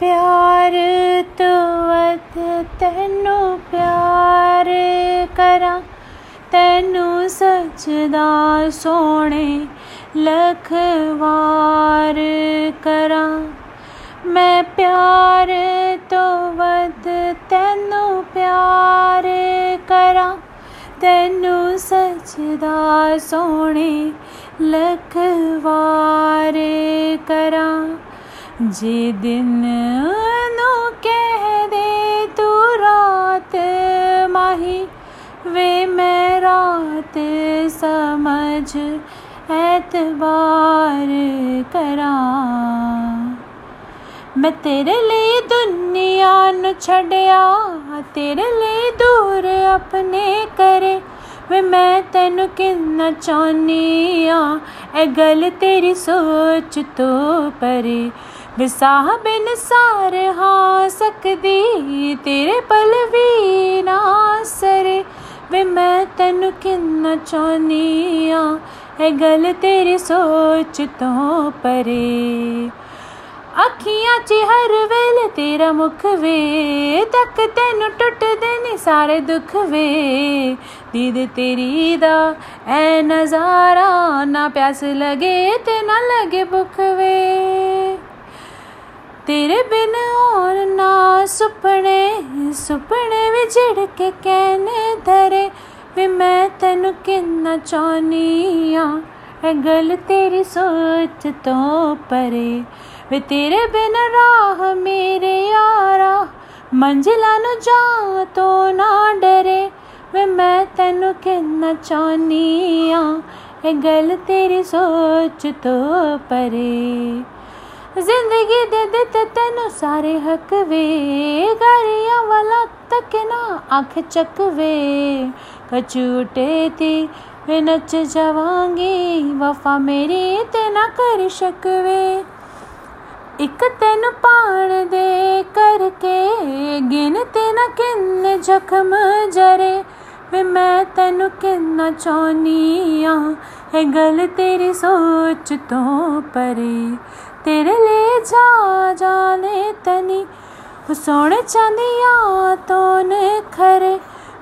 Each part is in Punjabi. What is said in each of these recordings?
ਪਿਆਰ ਤੋਂ ਵੱਧ ਤੈਨੂੰ ਪਿਆਰ ਕਰਾਂ, ਤੈਨੂੰ ਸੱਚਦਾ ਸੋਹਣੇ ਲੱਖ ਵਾਰ ਕਰਾਂ। ਮੈਂ ਪਿਆਰ ਤੋਂ ਵੱਧ ਤੈਨੂੰ ਪਿਆਰ ਕਰਾਂ, ਤੈਨੂੰ ਸੱਚਦਾ ਸੋਹਣੇ ਲੱਖ ਵਾਰ ਕਰਾਂ। जे दिन नो कह दे तू रात माही, वे मैं रात समझ एतबार करा। मैं तेरे लिए दुनिया न छड़िया, तेरे लिए दूर अपने करे। वे मैं तेन किन्ना चाहनी आं ए गल तेरी सोच तो परे। ਵਿਸਾਹ ਬਿਨ ਸਾਰ ਹਾਂ ਸਕਦੀ, ਤੇਰੇ ਪਲ ਵੀ ਨਾ ਸਰੇ। ਵੇ ਮੈਂ ਤੈਨੂੰ ਕਿੰਨਾ ਚਾਹਨੀ ਆ ਇਹ ਗੱਲ ਤੇਰੀ ਸੋਚ ਤੋਂ ਪਰੇ। ਅੱਖੀਆਂ 'ਚ ਹਰ ਵੇਲੇ ਤੇਰਾ ਮੁਖ ਵੇ, ਤੱਕ ਤੈਨੂੰ ਟੁੱਟਦੇ ਨਹੀਂ ਸਾਰੇ ਦੁੱਖ ਵੇ। ਦੀਦ ਤੇਰੀ ਦਾ ਐ ਨਜ਼ਾਰਾ ਨਾ ਪਿਆਸ ਲਗੇ ਤੇ ਨਾ ਲਗੇ ਭੁੱਖ ਵੇ। ਤੇਰੇ ਬਿਨ ਹੋਰ ਨਾ ਸੁਪਨੇ ਸੁਪਨੇ ਵਿੱਚ ਜੜ ਕੇ ਕਹਿਨੇ ਧਰੇ ਵੀ ਮੈਂ ਤੈਨੂੰ ਕਿੰਨਾ ਚਾਹਨੀ ਆ। ਇਹ ਗੱਲ ਤੇਰੀ ਸੋਚ ਤੋਂ ਪਰੇ ਵੇ ਤੇਰੇ ਬਿਨ ਰਾਹ ਮੇਰੇ ਯਾਰਾ, ਮੰਜ਼ਿਲਾਂ ਨੂੰ ਜਾ ਤੋ ਨਾ ਡਰੇ ਵੇ ਮੈਂ ਤੈਨੂੰ ਕਿੰਨਾ ਚਾਹਨੀ ਆ। ਇਹ ਗੱਲ ਤੇਰੀ ਸੋਚ ਤੋਂ ਪਰੇ ਜ਼ਿੰਦਗੀ ਦੇ ਦਿੱਤੇ ਤੈਨੂੰ ਸਾਰੇ ਹੱਕ ਵੇ ਗਰੀਆਂ ਵਾਲਾ ਤੱਕ ਨਾ ਅੱਖ ਚੱਕਵੇ ਕਚੂਟੇ ਤੀ ਵੇ ਨੱਚ ਜਾਵਾਂਗੀ ਵਫਾ ਮੇਰੀ ਤੇ ਨਾ ਕਰ ਸ਼ਕਵੇ ਇੱਕ ਤੈਨੂੰ ਪਾਣ ਦੇ ਕਰਕੇ ਗਿਣ ਤੇ ਨਾ ਕਿੰਨੇ ਜ਼ਖਮ ਜਰੇ ਵੇ ਮੈਂ ਤੈਨੂੰ ਕਿੰਨਾ ਚਾਹਨੀ ਆ ਇਹ ਗੱਲ ਤੇਰੀ ਸੋਚ ਤੋਂ ਪਰੇ ਤੇਰੇ ਲਈ ਜਾ ਜਾਣੇ ਤਨੀ ਸੋਹਣੇ ਚਾਂਦੀਆਂ ਤੋਂ ਨੇ ਖਰੇ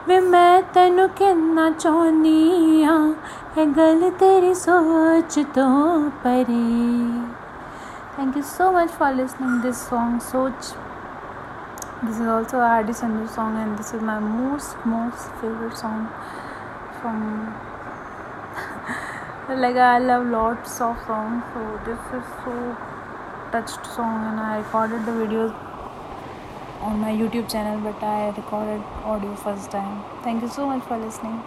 ਵੇ ਮੈਂ ਤੈਨੂੰ ਕਿੰਨਾ ਚਾਹਨੀ ਆ ਇਹ ਗੱਲ ਤੇਰੀ ਸੋਚ ਤੋਂ ਪਰੇ thank you so much for listening this song soch this is also a Adi Sandhu song and this is my most most favorite song from like I love lots of songs so this is so touched song and I recorded the videos on my YouTube channel but I recorded audio first time. Thank you so much for listening